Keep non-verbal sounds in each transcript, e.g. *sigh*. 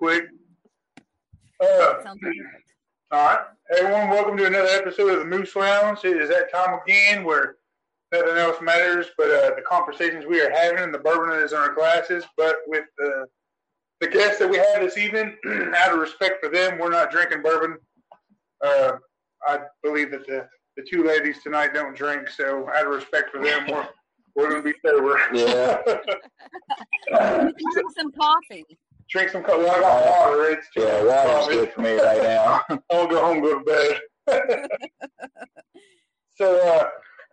quick. Uh, all right, everyone, welcome to another episode of the Moose Lounge. It is that time again where nothing else matters but uh, the conversations we are having and the bourbon that is in our glasses. But with the the guests that we have this evening, *clears throat* out of respect for them, we're not drinking bourbon. Uh, I believe that the, the two ladies tonight don't drink, so out of respect for them, we're we're going to be sober. Yeah. *laughs* Drink some coffee. Drink some coffee. Well, I got water. It's too Yeah, much water's coffee. good for me right now. *laughs* I'll go home, go to bed. *laughs* so, uh,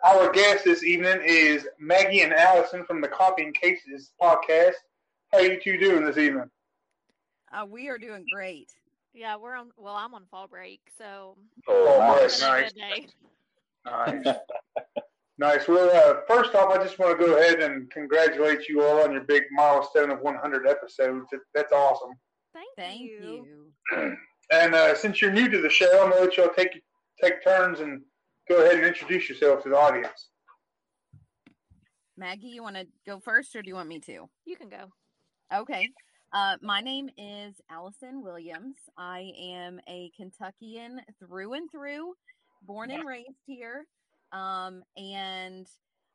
our guest this evening is Maggie and Alyson from the Coffee and Cases podcast. How you two doing this evening? Uh, we are doing great. Yeah, we're on. Well, I'm on fall break, so Oh, it's nice. been a good day. Nice. *laughs* nice. Well, uh, first off, I just want to go ahead and congratulate you all on your big milestone of 100 episodes. That's awesome. Thank, Thank you. you. *clears throat* And uh, since you're new to the show, I'm going to let y'all take, take turns and go ahead and introduce yourself to the audience. Maggie, you want to go first or do you want me to? You can go. Okay. Uh, my name is Alyson Williams. I am a Kentuckian through and through, born and raised here. Um, and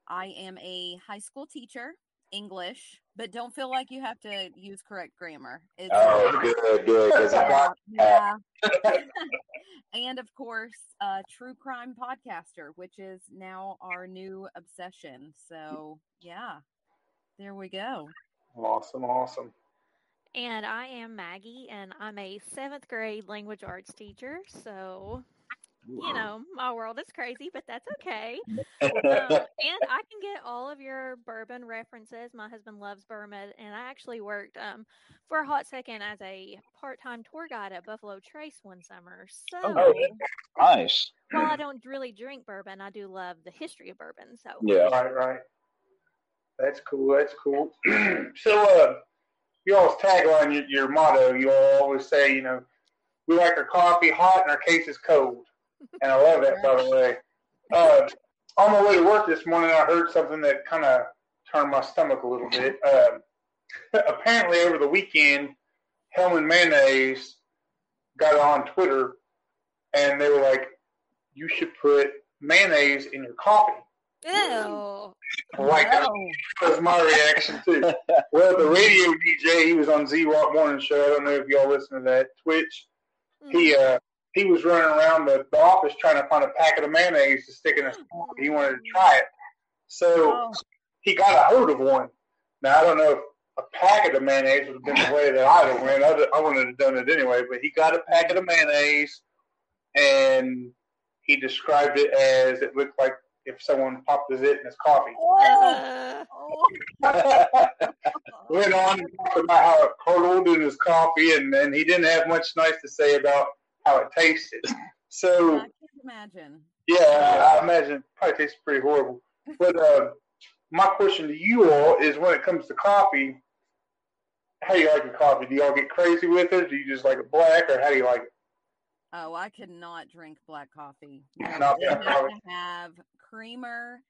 I am a high school teacher, English, but don't feel like you have to use correct grammar. It's, Oh, good, good. 'cause *laughs* I yeah. *laughs* *laughs* and of course, a true crime podcaster, which is now our new obsession. So, yeah, there we go. Awesome, awesome. And I am Maggie, and I'm a seventh grade language arts teacher. So, you know, my world is crazy, but that's okay. *laughs* Um, and I can get all of your bourbon references. My husband loves bourbon, and I actually worked um, for a hot second as a part-time tour guide at Buffalo Trace one summer. So, Oh, nice. while I don't really drink bourbon, I do love the history of bourbon. So, Yeah. Right, right. That's cool. That's cool. *clears throat* so, uh, y'all's tagline, your, your motto, you all always say, you know, we like our coffee hot and our cases cold. And I love that, by the way. Uh, on my way to work this morning, I heard something that kind of turned my stomach a little bit. Um, *laughs* apparently, over the weekend, Hellmann Mayonnaise got on Twitter, and they were like, "You should put mayonnaise in your coffee." ew. Like that was my reaction too. *laughs* Well, the radio DJ, he was on Z Rock Morning Show. I don't know if y'all listen to that Twitch. He uh he was running around the, the office trying to find a packet of mayonnaise to stick in his coffee. He wanted to try it, so Oh, he got a hold of one. Now I don't know if a packet of mayonnaise would have been the way that I'd have went. I'd, I wouldn't have done it anyway. But he got a packet of mayonnaise, and he described it as it looked like if someone popped his it in his coffee. Oh, *laughs* went on and talked about how it curdled in his coffee, and, and he didn't have much nice to say about how it tasted. So I So, can't imagine. yeah, I imagine it probably tastes pretty horrible. But uh, my question to you all is when it comes to coffee, how do you like your coffee? Do y'all get crazy with it? Do you just like it black, or how do you like it? Oh, I could not drink black coffee. *laughs* Not No, black coffee. have creamer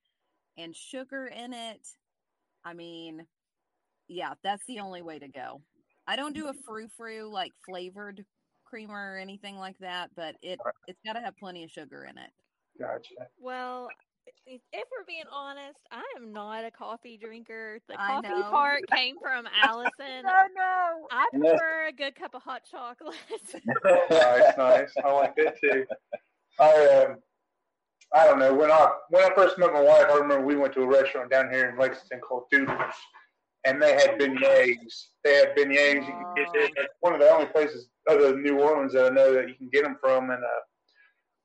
and sugar in it. I mean, yeah, that's the only way to go. I don't do a frou frou like flavored creamer or anything like that, but it Right. it's got to have plenty of sugar in it. Gotcha. well, if if we're being honest, I am not a coffee drinker. The coffee know. part came from *laughs* Alyson. no! I *laughs* prefer a good cup of hot chocolate. *laughs* nice, nice. I like that too. I um, I don't know when I when I first met my wife. I remember we went to a restaurant down here in Lexington called Doodles, and they had beignets. They had beignets. You can get it. It's one of the only places other than New Orleans that I know that you can get them from. And uh,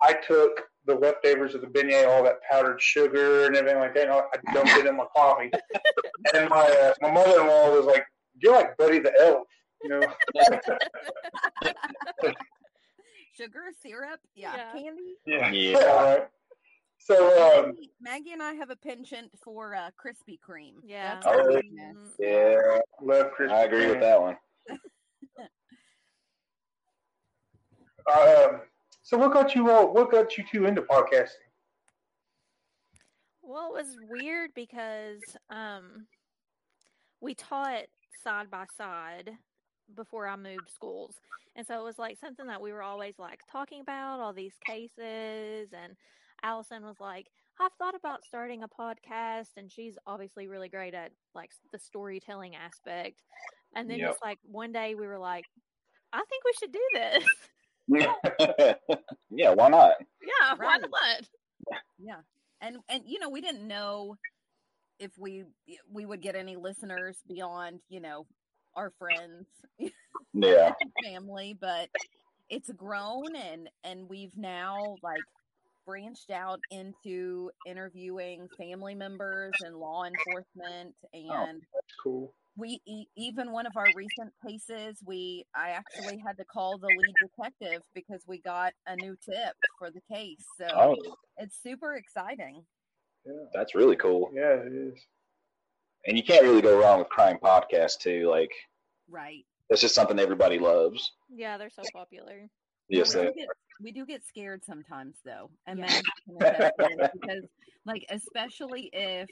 I took the leftovers of the beignet, all that powdered sugar and everything like that. And I dumped it in my coffee. *laughs* and my uh, my mother in law was like, "You're like Buddy the Elf." You know, *laughs* Sugar, syrup, yeah, Yeah. candy. yeah, Yeah. *laughs* All right. So, um, Maggie, Maggie and I have a penchant for uh, Krispy Kreme. Yeah. Oh. Yeah, love Krispy I agree with that one. *laughs* Um, so what got you all? What got you two into podcasting? Well, it was weird because um, we taught side by side before I moved schools. And so it was like something that we were always like talking about all these cases and Allison was like, I've thought about starting a podcast and she's obviously really great at like the storytelling aspect. And then Yep. just like one day we were like, I think we should do this. yeah, *laughs* why not? *laughs* yeah, why Right. not? Yeah. And and you know, we didn't know if we we would get any listeners beyond, you know, our friends, Yeah. *laughs* family, but it's grown and and we've now like branched out into interviewing family members and law enforcement oh, and That's cool. we e- even one of our recent cases we i actually had to call the lead detective because we got a new tip for the case so Oh, it's super exciting Yeah. that's really cool. Yeah, it is. And you can't really go wrong with crime podcasts too. Like right that's just something everybody loves. Yeah, they're so popular. Yes, we, do get, we do get scared sometimes though and Yeah. Maggie can attest to this, because like especially if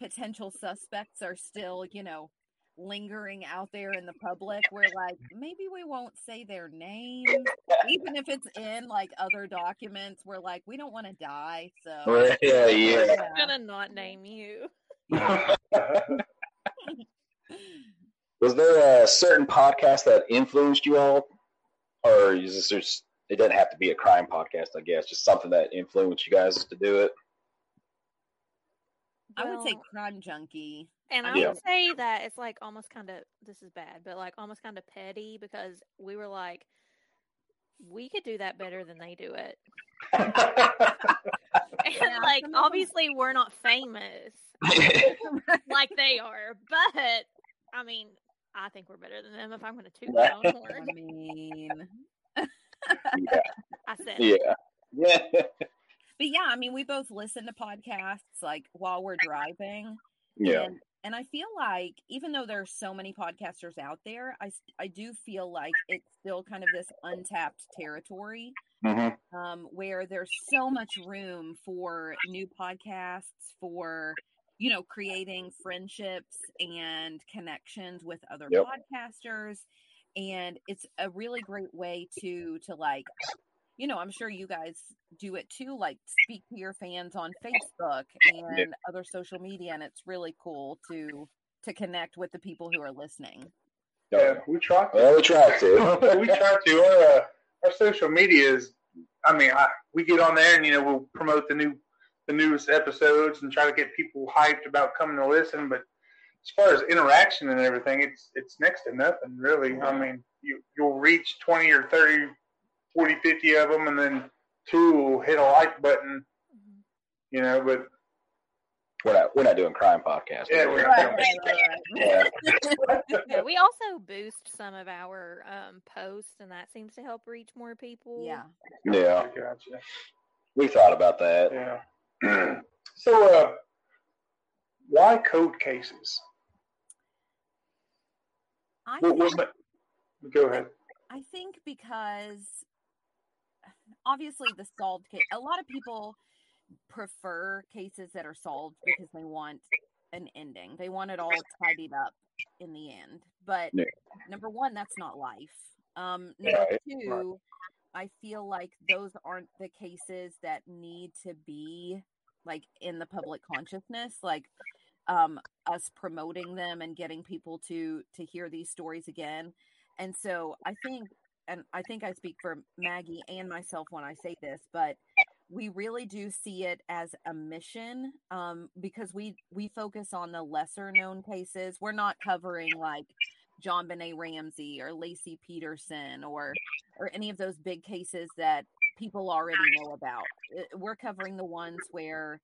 potential suspects are still you know lingering out there in the public we're like maybe we won't say their names even if it's in like other documents we're like we don't want to die so Right, yeah, yeah. I'm gonna not name you. *laughs* *laughs* Was there a certain podcast that influenced you all, or is this just it doesn't have to be a crime podcast? I guess just something that influenced you guys to do it. I would say crime junkie. And I Yeah. would say that it's like almost kind of this is bad, but like almost kind of petty because we were like, we could do that better than they do it. *laughs* *laughs* And like some of 'em- obviously we're not famous *laughs* like they are, but I mean, I think we're better than them if I'm going *laughs* to toot my own I horn. mean, *laughs* I said, yeah, yeah, *laughs* but yeah, I mean, we both listen to podcasts like while we're driving. yeah. And, and I feel like even though there's so many podcasters out there, I, I do feel like it's still kind of this untapped territory hmm um, where there's so much room for new podcasts, for you know, creating friendships and connections with other Yep. podcasters, and it's a really great way to to like, you know, I'm sure you guys do it too, like speak to your fans on Facebook and other social media, and it's really cool to to connect with the people who are listening. yeah, we try to. Well, we try to. *laughs* we try to. Our, uh, our social media is, I mean, I, we get on there and you know we'll promote the new the newest episodes and try to get people hyped about coming to listen. But as far as interaction and everything, it's it's next to nothing really. I mean, you you'll reach twenty or 30, 40, 50 of them, and then two will hit a like button. You know, but We're not we're not doing crime podcasts. Yeah, we're not right, right, right. Yeah. yeah, we also boost some of our um, posts, and that seems to help reach more people. yeah. Yeah. gotcha. We thought about that. Yeah. So, uh, why cold cases? I What, think- what, go ahead. I think because obviously the solved case, a lot of people prefer cases that are solved because they want an ending. They want it all tidied up in the end. But Yeah. number one, that's not life. Um, number Right, two, I feel like those aren't the cases that need to be like in the public consciousness. Like um, us promoting them and getting people to to hear these stories again. And so I think, and I think I speak for Maggie and myself when I say this, but we really do see it as a mission um, because we we focus on the lesser known cases. We're not covering like JonBenét Ramsey or Laci Peterson or or any of those big cases that people already know about. We're covering the ones where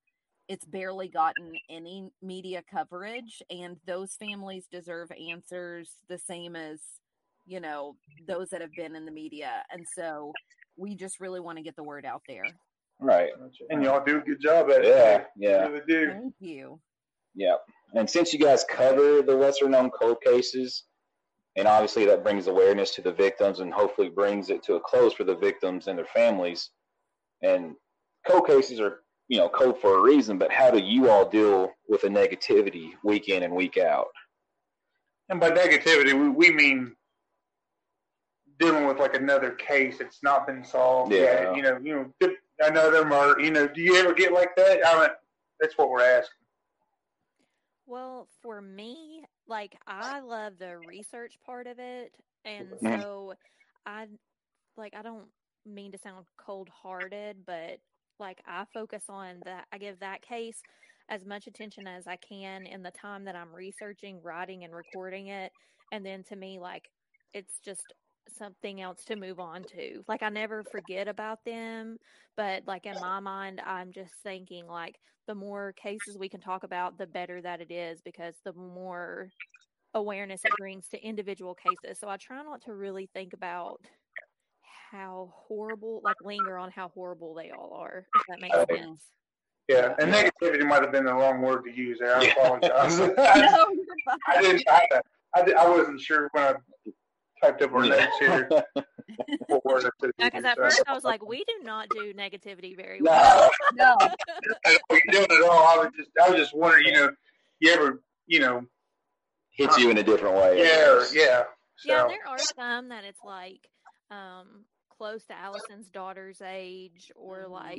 it's barely gotten any media coverage and those families deserve answers the same as you know those that have been in the media and so we just really want to get the word out there Right. And y'all do a good job at it. Yeah. Yeah. You really do. thank you Yeah. And since you guys cover the lesser known cold cases, and obviously that brings awareness to the victims and hopefully brings it to a close for the victims and their families. And cold cases are, you know, cold for a reason, but how do you all deal with the negativity week in and week out? And by negativity, we, we mean dealing with like another case that's not been solved Yeah. yet. You know, you know, another murder. You know, do you ever get like that? I mean, that's what we're asking. Well, for me, like I love the research part of it, and Mhm. so I like I don't mean to sound cold-hearted, but like I focus on that I give that case as much attention as I can in the time that I'm researching, writing and recording it, and then to me like it's just something else to move on to. Like I never forget about them, but like in my mind I'm just thinking like the more cases we can talk about, the better that it is because the more awareness it brings to individual cases. So I try not to really think about how horrible, like linger on how horrible they all are, if that makes Okay. sense. Yeah, and negativity might have been the wrong word to use there. I apologize. No, I, you're fine. I didn't. I, I, did- I wasn't sure when I typed up our Yeah. notes here I should Because use, at so. first I was like, we do not do negativity very well. No. *laughs* No. I don't think you're doing it all. I was just, I was just wondering. You know, you ever, you know, Hits you in a different way. Yeah, or- yeah. So, Yeah, there are some that it's like um close to Alyson's daughter's age or like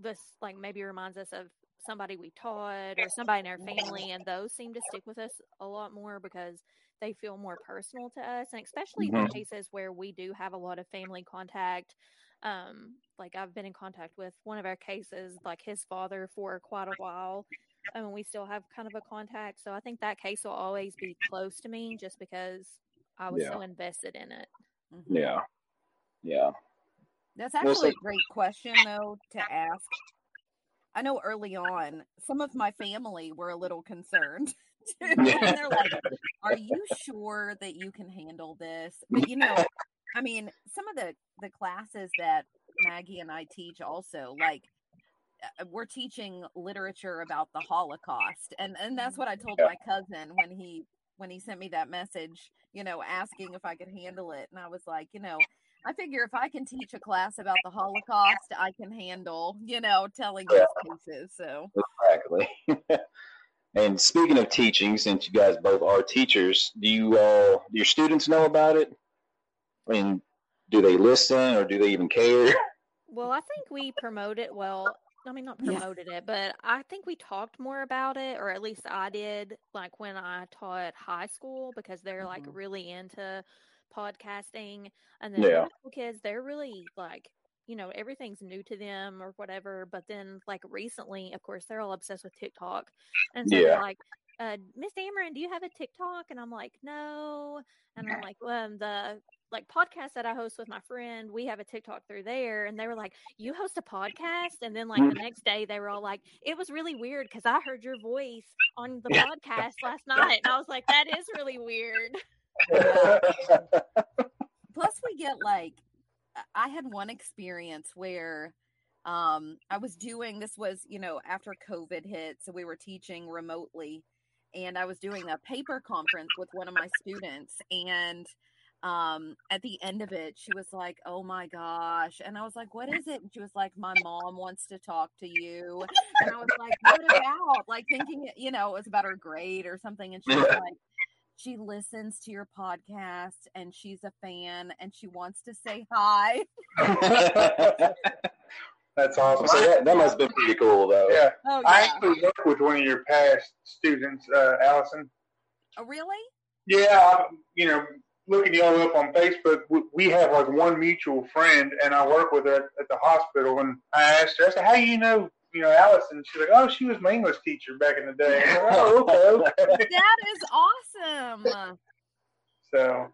this like maybe reminds us of somebody we taught or somebody in our family and those seem to stick with us a lot more because they feel more personal to us and especially the Mhm. cases where we do have a lot of family contact um like I've been in contact with one of our cases like his father for quite a while and we still have kind of a contact so I think that case will always be close to me just because I was Yeah. so invested in it. Mhm. Yeah. Yeah. That's Well, actually so- a great question, though, to ask. I know early on, some of my family were a little concerned. *laughs* Too. *laughs* and they're like, Are *laughs* you sure that you can handle this? But, you know, I mean, some of the, the classes that Maggie and I teach also, like, uh, we're teaching literature about the Holocaust. And, and that's what I told my cousin when he when he sent me that message, you know, asking if I could handle it. And I was like, you know, I figure if I can teach a class about the Holocaust, I can handle, you know, telling Yeah. these cases. So, Exactly. *laughs* and speaking of teaching, since you guys both are teachers, do you all do your students know about it? I mean, do they listen or do they even care? *laughs* Well, I think we promote it well. I mean, not Yeah. promoted it, but I think we talked more about it, or at least I did, like when I taught high school, because they're like Mhm. really into podcasting. And then Yeah. school kids, they're really like, you know, everything's new to them or whatever. But then, like recently, of course, they're all obsessed with TikTok, and so Yeah. they're like, uh, "Miss Dameron, do you have a TikTok?" And I'm like, "No." And I'm like, "Well, the like podcast that I host with my friend, we have a TikTok through there. And they were like, You host a podcast? And then like the next day they were all like, It was really weird because I heard your voice on the *laughs* podcast last night. And I was like, That is really weird. *laughs* plus we get like I had one experience where um I was doing this was, you know, after COVID hit, so we were teaching remotely and I was doing a paper conference with one of my students and um at the end of it she was like oh my gosh and i was like what is it? And she was like my mom wants to talk to you and i was like what about? Like thinking you know it was about her grade or something and she was like she listens to your podcast and she's a fan and she wants to say hi *laughs* *laughs* That's awesome. so that, that must have been pretty cool, though. yeah, oh I actually worked with one of your past students, uh, Alyson. oh really Yeah, I, you know, looking you all up on Facebook, we, we have like one mutual friend, and I work with her at, at the hospital. And I asked her, I said, "How do you know, you know, Alyson?" She's like, "Oh, she was my English teacher back in the day." Like, oh, okay, *laughs* okay. that is awesome So,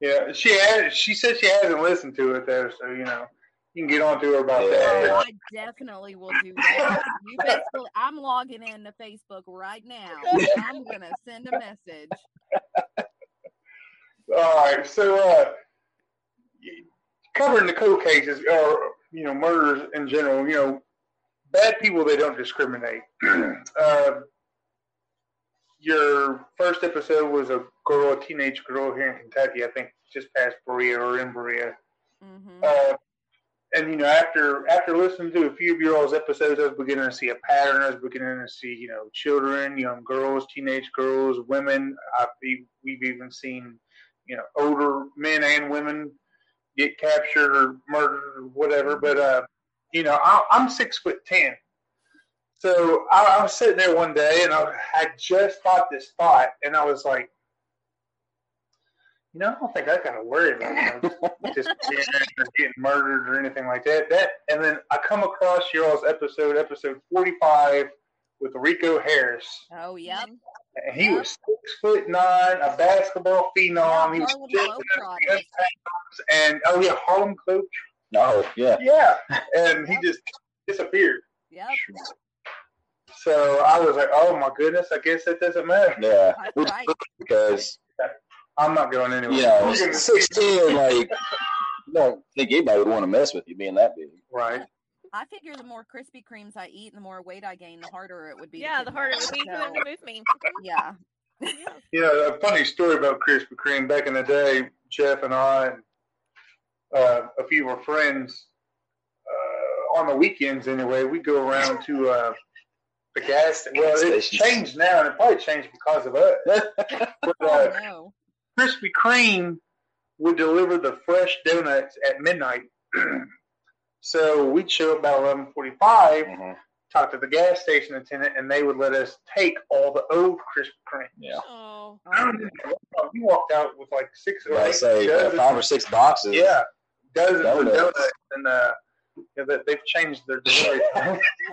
yeah, she had. She said she hasn't listened to it though, so you know, you can get on to her about Oh, that. I definitely will do that. You basically, I'm logging into Facebook right now. I'm gonna send a message. All right, so uh, covering the cold cases or you know murders in general, you know, bad people they don't discriminate. *clears throat* uh, your first episode was a girl, a teenage girl here in Kentucky, I think just past Berea or in Berea. hmm Uh, and you know, after after listening to a few of your all's episodes, I was beginning to see a pattern. I was beginning to see, you know, children, young girls, teenage girls, women. I've, we've even seen, you know, older men and women get captured or murdered or whatever. But uh, you know, I, I'm six foot ten, so I, I was sitting there one day and I had just thought this thought, and I was like, you know, I don't think I got to worry about you *laughs* know, just getting murdered or anything like that. That, and then I come across your all's episode, episode forty-five, with Rico Harris. Oh, yep. And he was six foot nine, a basketball phenom. Yeah, he was just and oh yeah, Harlem Coach. No, yeah. Yeah, and he just disappeared. Yep. So I was like, oh my goodness, I guess it doesn't matter. Yeah. That's right. Because, I'm not going anywhere. you know, You're 16, like, you don't think anybody would want to mess with you being that big. right. I figure the more Krispy Kremes I eat and the more weight I gain, the harder it would be. Yeah, the harder it would be for them to move me. Yeah. Yeah. A funny story about Krispy Kreme. Back in the day, Jeff and I and uh, a few of our friends, uh, on the weekends anyway, we go around to uh, the gas. Station. Well, it's changed now, and it probably changed because of us. *laughs* But, Oh uh, no. Krispy Kreme would deliver the fresh donuts at midnight. *clears throat* so we'd show up about eleven forty-five, Mhm. talk to the gas station attendant, and they would let us take all the old Krispy Kreme. Yeah. Oh. *clears throat* We walked out with like six or I eight say uh, five or six boxes. Yeah, dozens of Donuts. donuts, and uh, yeah, they- they've changed their delivery. time. *laughs* *laughs*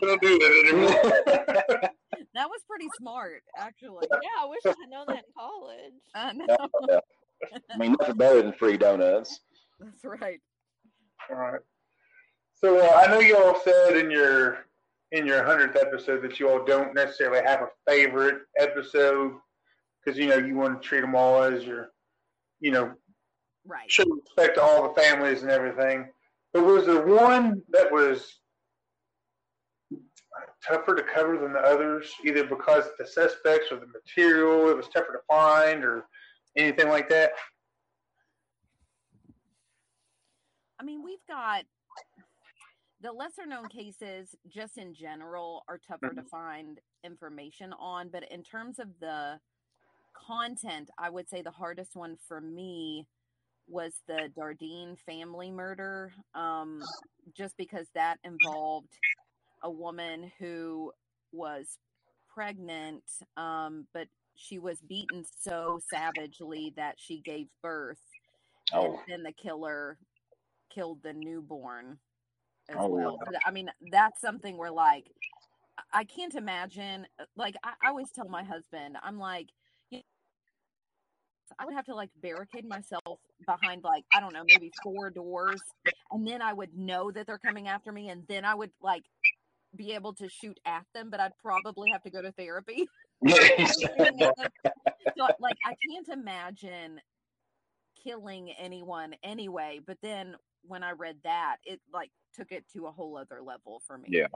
they don't do that anymore. *laughs* That was pretty smart, actually. Yeah, I wish I had known that in college. I know. Yeah. I mean, nothing better than free donuts. That's right. All right. So uh, I know you all said in your in your hundredth episode that you all don't necessarily have a favorite episode because you know you want to treat them all as your, you know, Right. show respect to all the families and everything. But was there one that was tougher to cover than the others, either because of the suspects or the material it was tougher to find, or anything like that? I mean, we've got the lesser known cases just in general are tougher to mm-hmm. find information on, but in terms of the content, I would say the hardest one for me was the Dardeen family murder, um, just because that involved a woman who was pregnant, um, but she was beaten so savagely that she gave birth. And Oh. then the killer killed the newborn as Oh, well. that- I mean, that's something where like I- can't imagine. Like I, I always tell my husband, I'm like, I would have to like barricade myself behind like I don't know maybe four doors, and then I would know that they're coming after me, and then I would like be able to shoot at them, but I'd probably have to go to therapy. shooting at them. so like I can't imagine killing anyone anyway. But then when I read that, it like took it to a whole other level for me. Yeah.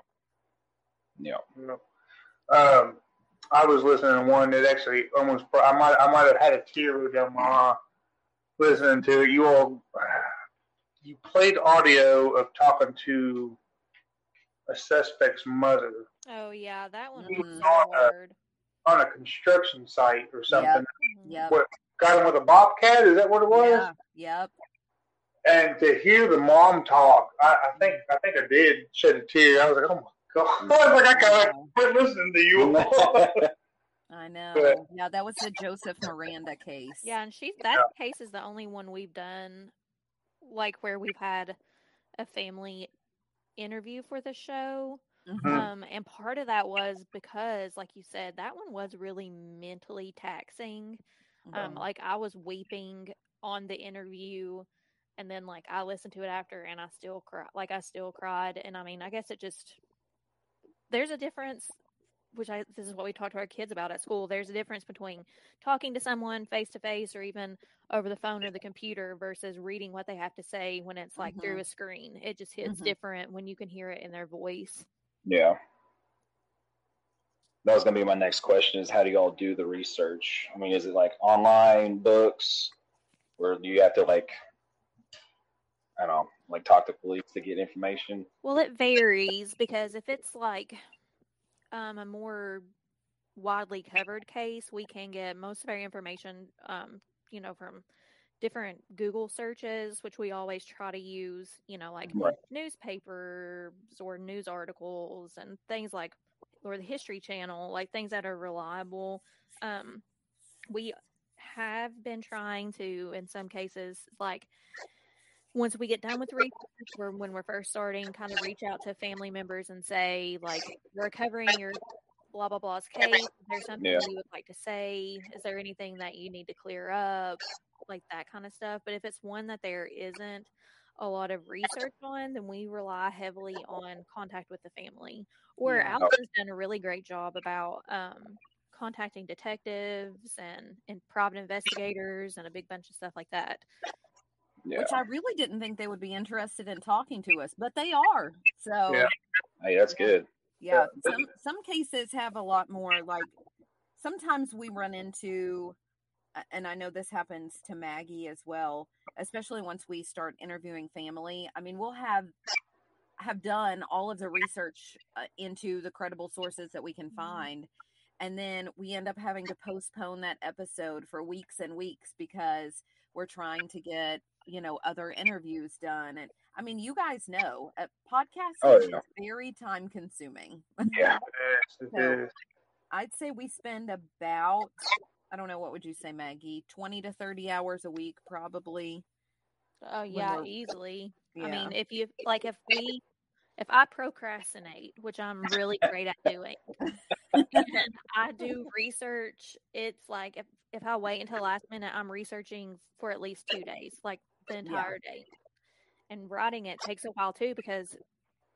yeah. Um, I was listening to one that actually almost I might I might have had a tear roll down my eye listening to it. You all you played audio of talking to a suspect's mother Oh yeah, that one was so Uh, hard. on a construction site or something. Yep. Yep. What got him with a bobcat? Is that what it was? Yeah. Yep. And to hear the mom talk, I, I think I think I did shed a tear. I was like, oh my god! *laughs* I was like, I gotta quit listening to you. *laughs* I know. But- yeah, that was the Joseph Miranda case. Yeah, and she that case is the only one we've done like where we've had a family interview for the show. Mhm. Um, and part of that was because, like you said, that one was really mentally taxing. Um, Mhm. like I was weeping on the interview, and then like I listened to it after, and I still cry. Like I still cried, and I mean, I guess it just there's a difference. Which I this is what we talk to our kids about at school. There's a difference between talking to someone face to face or even over the phone or the computer versus reading what they have to say when it's like through a screen. It just hits Mhm. different when you can hear it in their voice. Yeah. That was gonna be my next question: Is how do y'all do the research? I mean, is it like online books, or do you have to like, I don't know, like talk to police to get information? Well, it varies because if it's like um, a more widely covered case, we can get most of our information, um, you know, from different Google searches, which we always try to use, you know, like Right. newspapers or news articles and things like, or the History Channel, like things that are reliable. Um, we have been trying to, in some cases, like once we get done with research, or when we're first starting, kind of reach out to family members and say, like, we're covering your blah blah blah's case. Is there something Yeah. you would like to say? Is there anything that you need to clear up? Like that kind of stuff. But if it's one that there isn't a lot of research on, then we rely heavily on contact with the family. Or Yeah. Alyson's done a really great job about um, contacting detectives and, and private investigators and a big bunch of stuff like that. Yeah. Which I really didn't think they would be interested in talking to us, but they are. So Yeah. Hey, that's good. yeah some some cases have a lot more like sometimes we run into and i know this happens to maggie as well especially once we start interviewing family i mean we'll have have done all of the research uh, into the credible sources that we can find and then we end up having to postpone that episode for weeks and weeks because we're trying to get you know other interviews done and i mean you guys know uh, podcasting Oh, yeah. is very time consuming Yeah. *laughs* Yes, it So- is. I'd say we spend about I don't know what would you say, Maggie? Twenty to thirty hours a week, probably. Oh yeah, easily. Yeah. I mean, if you like, if we, if I procrastinate, which I'm really *laughs* great at doing, and I do research. It's like if if I wait until last minute, I'm researching for at least two days, like the entire day. And writing it takes a while too because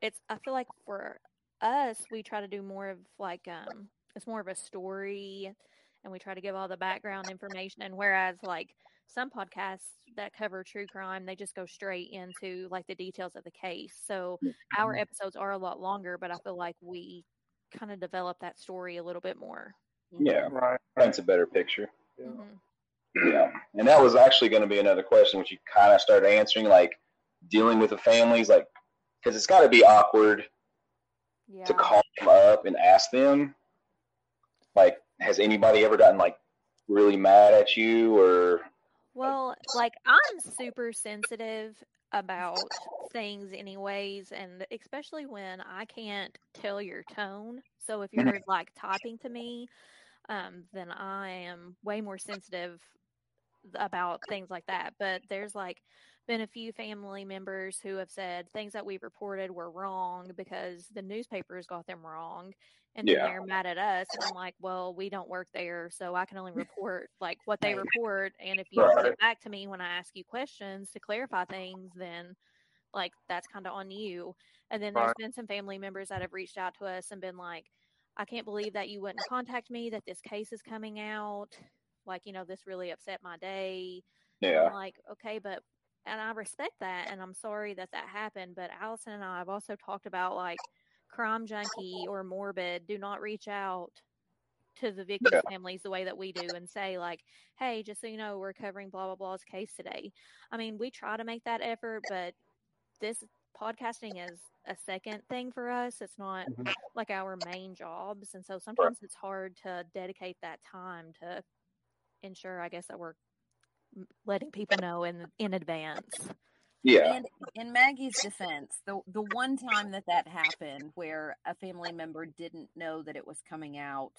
it's. I feel like for us, we try to do more of like um, it's more of a story, and we try to give all the background information. And whereas like some podcasts that cover true crime, they just go straight into like the details of the case. So our episodes are a lot longer, but I feel like we kind of develop that story a little bit more. Yeah. Right. Paints a better picture. Yeah. Mhm. Yeah. And that was actually going to be another question, which you kind of started answering, like dealing with the families, like, because it's got to be awkward Yeah. to call them up and ask them, like, has anybody ever gotten like really mad at you or Well, like I'm super sensitive about things anyways and especially when I can't tell your tone. So if you're like typing to me, um then I am way more sensitive about things like that. But there's like been a few family members who have said things that we reported were wrong because the newspapers got them wrong and Yeah. they're mad at us and I'm like, well, we don't work there, so I can only *laughs* report like what they report and if you don't Right. get back to me when I ask you questions to clarify things, then like that's kind of on you. And then there's Right. been some family members that have reached out to us and been like, I can't believe that you wouldn't contact me, that this case is coming out. Like, you know, this really upset my day. Yeah, I'm like, okay, but, and I respect that. And I'm sorry that that happened. But Alyson and I have also talked about like crime junkie or morbid, do not reach out to the victims' Yeah. families the way that we do and say, like, hey, just so you know, we're covering blah, blah, blah's case today. I mean, we try to make that effort, but this podcasting is a second thing for us. It's not Mhm. like our main jobs. And so sometimes it's hard to dedicate that time to ensure, I guess, that we're letting people know in in advance. yeah, And in Maggie's defense, the the one time that that happened, where a family member didn't know that it was coming out,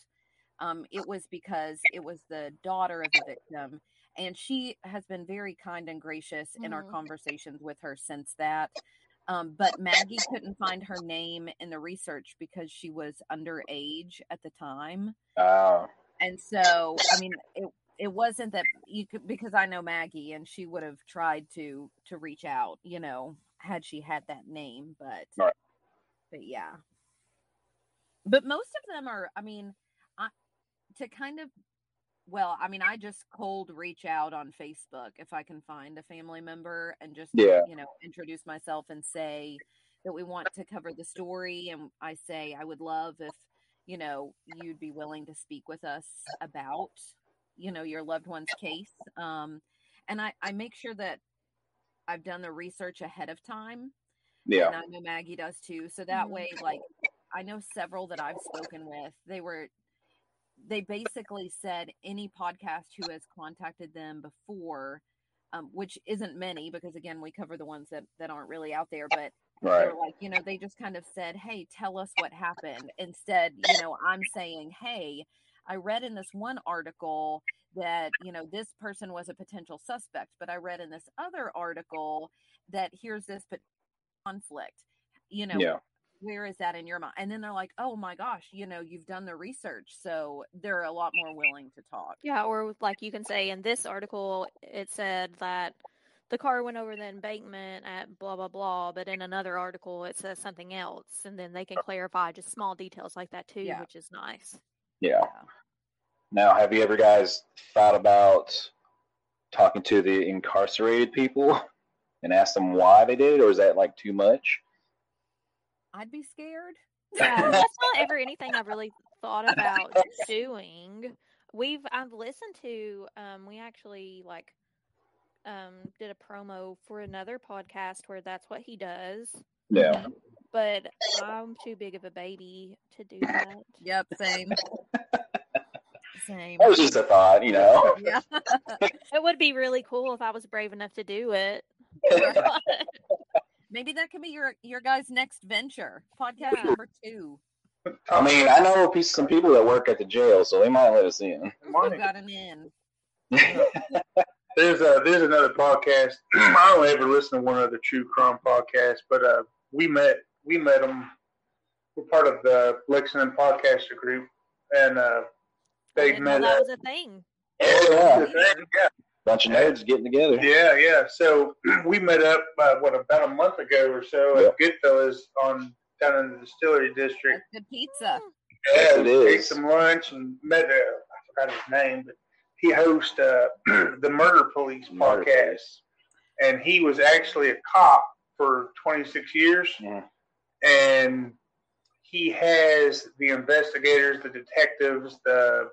um, it was because it was the daughter of the victim, and she has been very kind and gracious in our Mhm. conversations with her since that. Um, but Maggie couldn't find her name in the research because she was underage at the time. uh, And so, I mean, it it wasn't that you could because I know Maggie and she would have tried to to reach out, you know, had she had that name, but Right. but yeah. But most of them are, I mean, I to kind of well, I mean, I just cold reach out on Facebook if I can find a family member and just Yeah. you know, introduce myself and say that we want to cover the story and I say I would love if you know you'd be willing to speak with us about you know your loved one's case um and i i make sure that i've done the research ahead of time yeah, and i know maggie does too so that Mhm. way like i know several that i've spoken with they were they basically said any podcast who has contacted them before um, which isn't many because again we cover the ones that that aren't really out there, but Right. like, you know, they just kind of said, "Hey, tell us what happened." Instead, you know, I'm saying, "Hey, I read in this one article that you know this person was a potential suspect, but I read in this other article that here's this pot- conflict." You know, Yeah. where is that in your mind? And then they're like, "Oh my gosh, you know, you've done the research, so they're a lot more willing to talk." Yeah, or like you can say in this article, it said that the car went over the embankment at blah blah blah, but in another article it says something else, and then they can oh. clarify just small details like that too, Yeah. which is nice. Yeah. Now, have you ever guys thought about talking to the incarcerated people and ask them why they did it, or is that like too much? I'd be scared. Yeah, *laughs* that's not ever anything I've really thought about doing. We've I've listened to um we actually like um did a promo for another podcast where that's what he does. Yeah. But I'm too big of a baby to do that. Yep, same. same. That was just a thought, you know. *laughs* Yeah. It would be really cool if I was brave enough to do it. *laughs* Maybe that could be your your guys' next venture. Podcast number two. I mean, I know pe- some people that work at the jail, so they might let us in. We've got an in. *laughs* There's a there's another podcast. *clears throat* I don't ever listen to one other true crime podcast, but uh, we met we met them. We're part of the Lexington podcaster group, and uh, they didn't know met. that up. was a thing. Yeah. yeah, Bunch of nerds getting together. yeah, yeah. So *clears throat* we met up uh, what about a month ago or so at Goodfellas on down in the distillery district. That's good pizza. Yes, it ate some lunch and met. Uh, I forgot his name, but he hosts uh, *clears throat* the Murder Police Murder podcast, Police. and he was actually a cop for 26 years, Yeah. And he has the investigators, the detectives, the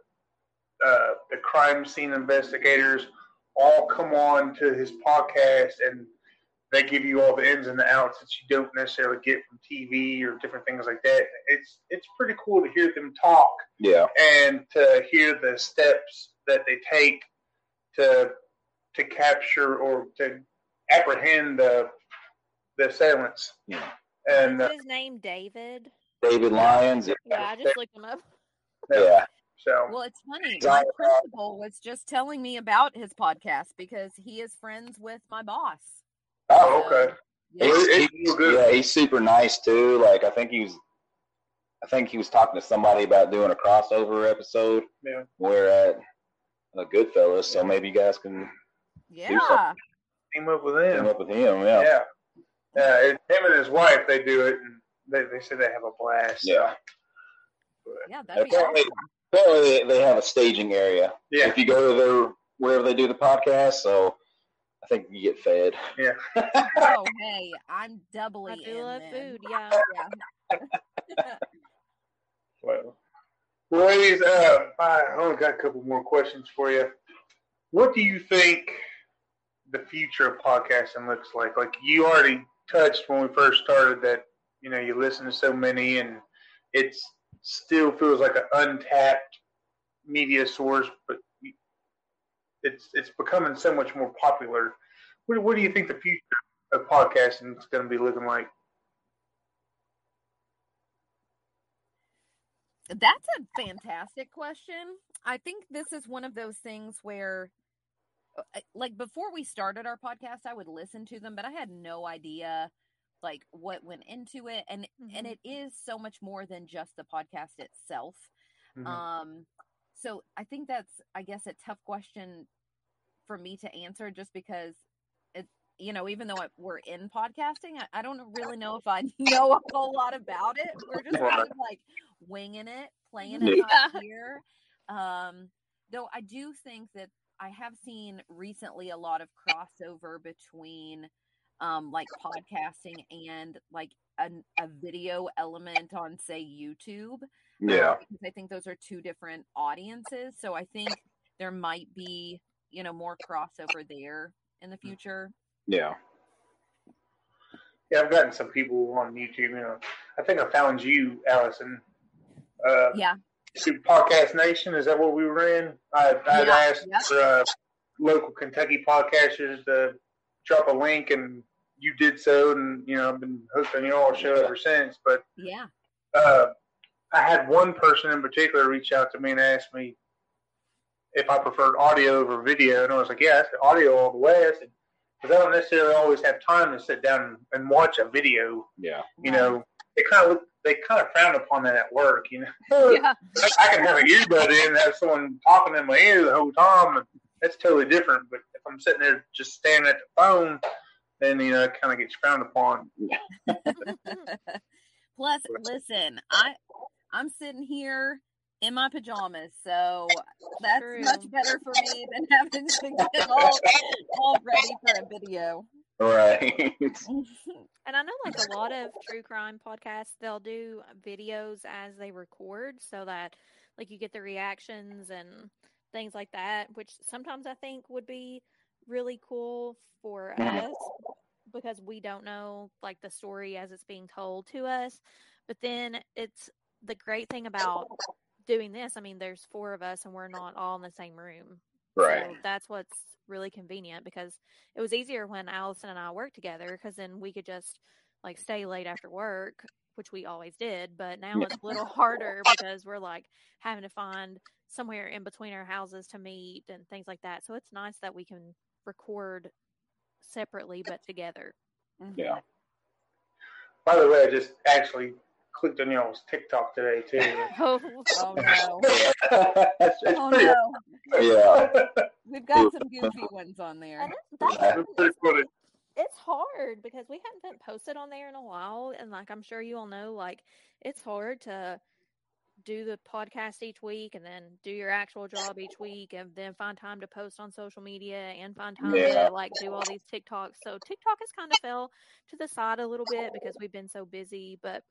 uh, the crime scene investigators all come on to his podcast and they give you all the ins and the outs that you don't necessarily get from TV or different things like that. It's it's pretty cool to hear them talk Yeah. and to hear the steps that they take to to capture or to apprehend the the assailants. Yeah. And uh, Is his name David? David Lyons. Yeah. Yeah, I just looked him up. yeah. so Well, it's funny. Sorry, My principal was just telling me about his podcast because he is friends with my boss. oh, okay. Yeah. He's, he's- good. yeah, he's super nice too. Like I think he was, I think he was talking to somebody about doing a crossover episode. Yeah. We're at a Goodfellas, so maybe you guys can Yeah. Team up with him. team up with him. Yeah. Yeah. Yeah. it- him and his wife, they do it, and they, they say they have a blast. Yeah. Yeah, that'd be Apparently- awesome. Apparently they, they have a staging area. Yeah. If you go to their wherever they do the podcast, so I think you get fed. Yeah. *laughs* Oh, hey, I'm doubly I do in love food, yeah. Yeah. Well, *laughs* well, ladies, uh, I only got a couple more questions for you. What do you think the future of podcasting looks like? Like you already touched when we first started that you know you listen to so many, and it still feels like an untapped media source, but it's it's becoming so much more popular. What, what do you think the future of podcasting is going to be looking like? That's a fantastic question. I think this is one of those things where, like, before we started our podcast, I would listen to them, but I had no idea, like, what went into it, and and Mhm. it is so much more than just the podcast itself. Mhm. Um, so I think that's, I guess, a tough question for me to answer, just because it, you know, even though I- we're in podcasting, I, I don't really know if I *laughs* know a whole lot about it. We're just kind of like winging it, playing it Yeah. by ear. Um, though I do think that I have seen recently a lot of crossover between um like podcasting and like a, a video element on say YouTube. um, Yeah. because I think those are two different audiences. So I think there might be, you know, more crossover there in the future. Yeah. Yeah, I've gotten some people on YouTube. You know, I think I found you, Alyson. Uh, Yeah. Through Podcast Nation. Is that what we were in? I, I had Yeah, asked yep. for uh, local Kentucky podcasters to drop a link, and you did so, and you know I've been hosting your show ever since. But Yeah. uh, I had one person in particular reach out to me and ask me if I preferred audio over video, and I was like, "Yeah, I said audio all the way." I said, "Because I don't necessarily always have time to sit down and watch a video. Yeah. You know, it kind of they kind of frown upon that at work. You know, Yeah. I, I can have an earbud in and have someone talking in my ear the whole time, and that's totally different. But if I'm sitting there just staring at the phone, then you know it kind of gets frowned upon. *laughs* Plus, listen, I I'm sitting here in my pajamas, so that's True. much better for me than having to get all, all ready for a video. Right. *laughs* And I know like a lot of *laughs* true crime podcasts, they'll do videos as they record so that like you get the reactions and things like that, which sometimes I think would be really cool for us because we don't know like the story as it's being told to us. But then it's the great thing about doing this, I mean, there's four of us and we're not all in the same room. Right. So that's what's really convenient because it was easier when Alyson and I worked together because then we could just like stay late after work, which we always did. But now Yeah. it's a little harder because we're like having to find somewhere in between our houses to meet and things like that. So it's nice that we can record separately but together. Mhm. Yeah. By the way, I just actually clicked on y'all's TikTok today too. *laughs* Oh, Oh no! *laughs* that's, that's Oh pretty. no! Yeah. We've got some goofy ones on there. it's, that's That's pretty funny. it's hard because we haven't been posted on there in a while and like i'm sure you all know like it's hard to do the podcast each week and then do your actual job each week and then find time to post on social media and find time Yeah. to like do all these tiktoks so tiktok has kind of fell to the side a little bit because we've been so busy but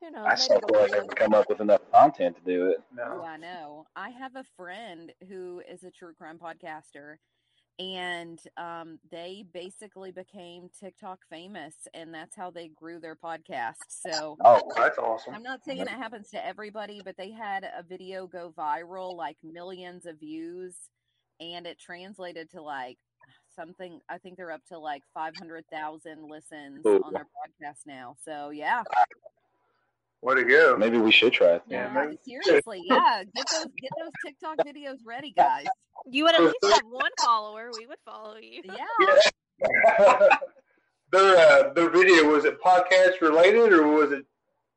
who knows I maybe still feel like I come. haven't come up with enough content to do it. Oh, No. I know. I have a friend who is a true crime podcaster, and um, they basically became TikTok famous, and that's how they grew their podcast. So Oh, *laughs* That's awesome. I'm not saying it happens to everybody, but they had a video go viral, like millions of views, and it translated to like something. I think they're up to like 500,000 listens Ooh. on their podcast now. So yeah, Way to go. maybe we should try it. Yeah, then. maybe- seriously, yeah, get those get those TikTok videos ready, guys. you would at least have *laughs* one follower we would follow you Yeah. *laughs* their uh, their video was it podcast related or was it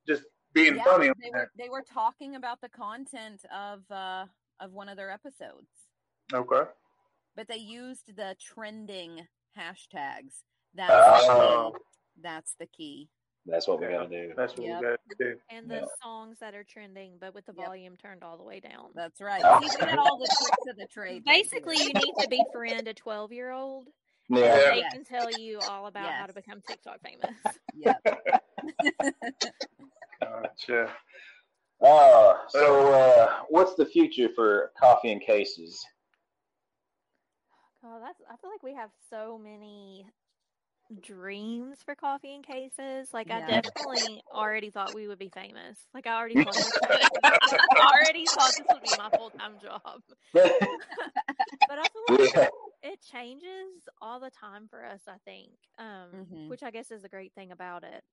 just being Yeah, funny? they were they were talking about the content of uh of one of their episodes, Okay. but they used the trending hashtags. That's the Oh. key. That's the key. That's what we gotta do. That's what Yep. we got to do. and the Yeah. songs that are trending but with the Yep. volume turned all the way down That's right. Oh. See, we got all the tricks of the trade. *laughs* Basically, you need to befriend a 12 year old. Yeah. Yeah. They Yes. can tell you all about how to become TikTok famous. *laughs* Yep. Gotcha. *laughs* Uh, so, uh, what's the future for coffee and cases? Oh, that's. I feel like we have so many dreams for coffee and cases. Like I definitely already thought we would be famous. Like I already thought. This *laughs* *laughs* I already thought this would be my full time job. *laughs* But I feel like yeah. it changes all the time for us. I think, um, Mhm. which I guess is the great thing about it.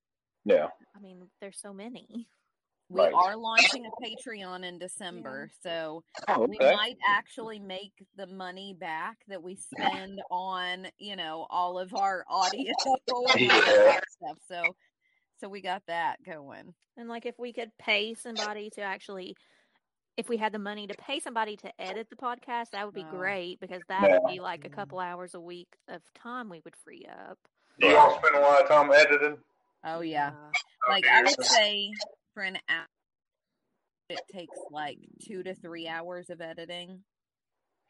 Yeah. I mean, there's so many. We Right. are launching a Patreon in December, so Oh, we might actually make the money back that we spend on, you know, all of our audio *laughs* *laughs* Yeah. stuff. So, so we got that going. And like if we could pay somebody to actually if we had the money to pay somebody to edit the podcast, that would be Oh. great because that Yeah. would be like a couple hours a week of time we would free up. Do y'all spend a lot of time editing? Oh yeah, Uh, like Okay, I would say for an hour, it takes like two to three hours of editing.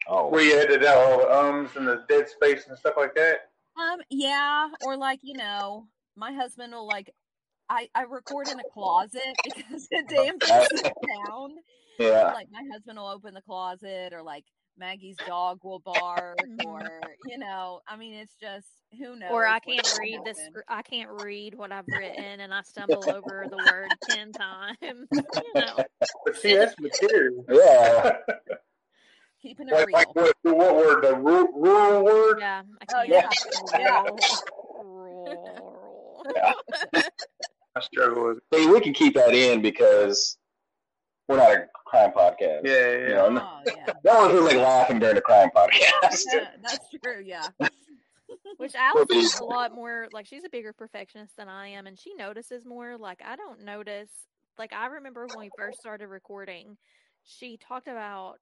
Oh, Where you edit out all the ums and the dead space and stuff like that? Um, yeah, or like you know, my husband will like, I I record in a closet because *laughs* the damn thing's sound. yeah. Like my husband will open the closet, or like Maggie's dog will bark, Mhm. or you know, I mean, it's just who knows. or I can't read this. happen. I can't read what I've written, and I *laughs* stumble over the word ten times. *laughs* You know, But see, that's material. *laughs* Yeah. Keeping it Like, real. like what, what word? The ru- rural word? Yeah, I Oh, can't. yeah. Roll, roll. I struggle with it. Hey, we can keep that in because we're not a crime podcast. Yeah, yeah. You know, no, Oh, yeah. *laughs* no one feels like laughing during a crime podcast. yeah. That's true. Yeah. *laughs* Which Alyson is a lot more like she's a bigger perfectionist than I am, and she notices more. Like I don't notice. Like I remember when we first started recording, she talked about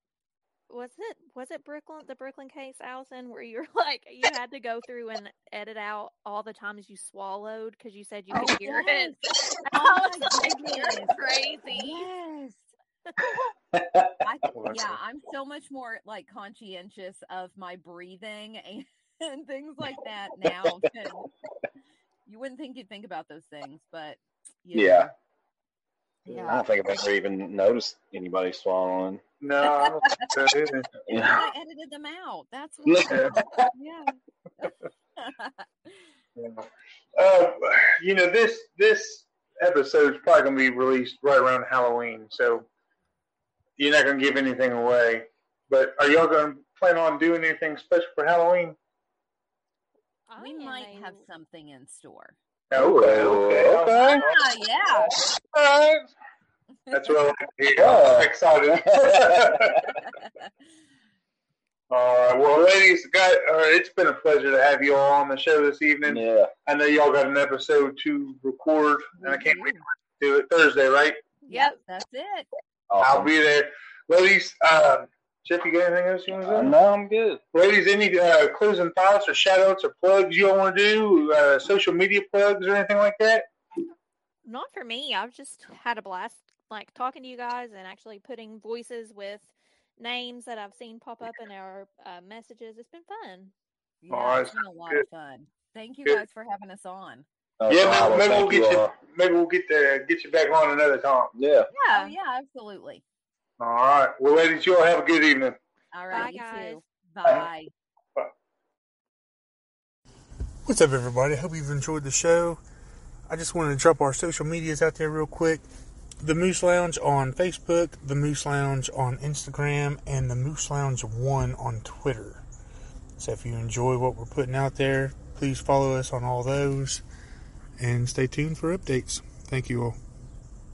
was it was it Brooklyn the Brooklyn case, Alyson, where you're *laughs* like you had to go through and edit out all the times you swallowed because you said you Oh, could hear yes. it. Oh, I was my like, goodness. crazy. Yes. *laughs* I, yeah. I'm so much more like conscientious of my breathing and, *laughs* and things like that now. *laughs* you wouldn't think you'd think about those things, but you Yeah. know. I don't think I've ever even noticed anybody swallowing. No, I don't think so either. Yeah. I edited them out. That's why. Yeah. yeah. Uh, you know, this this episode is probably going to be released right around Halloween, so you're not going to give anything away. But are y'all going to plan on doing anything special for Halloween? We might have something in store. Okay, okay, Okay. Ah, yeah. All right. That's what I like to hear. Yeah. I'm excited. *laughs* all right, well, ladies, got, uh, it's been a pleasure to have you all on the show this evening. Yeah. I know y'all got an episode to record, and I can't wait to do it Thursday, right? Yep, that's it. I'll be there. Ladies, um, Jeff, you got anything else you want to Uh, say? no, I'm good. Ladies, any uh, closing thoughts or shout outs or plugs you all want to do? Uh, social media plugs or anything like that? Not for me. I've just had a blast, like talking to you guys and actually putting voices with names that I've seen pop up in our uh, messages. It's been fun. Yeah, Oh, it's been a lot good. of fun. Thank you Good. guys for having us on. No yeah, problem. maybe, maybe we'll get you. all. Maybe we'll get to get you back on another time. Yeah. Oh yeah, absolutely. All right. Well, ladies, you all have a good evening. All right, Bye, guys. too. Bye. What's up, everybody? I hope you've enjoyed the show. I just wanted to drop our social medias out there real quick. The Moose Lounge on Facebook, The Moose Lounge on Instagram, and The Moose Lounge 1 on Twitter. So if you enjoy what we're putting out there, please follow us on all those and stay tuned for updates. Thank you all.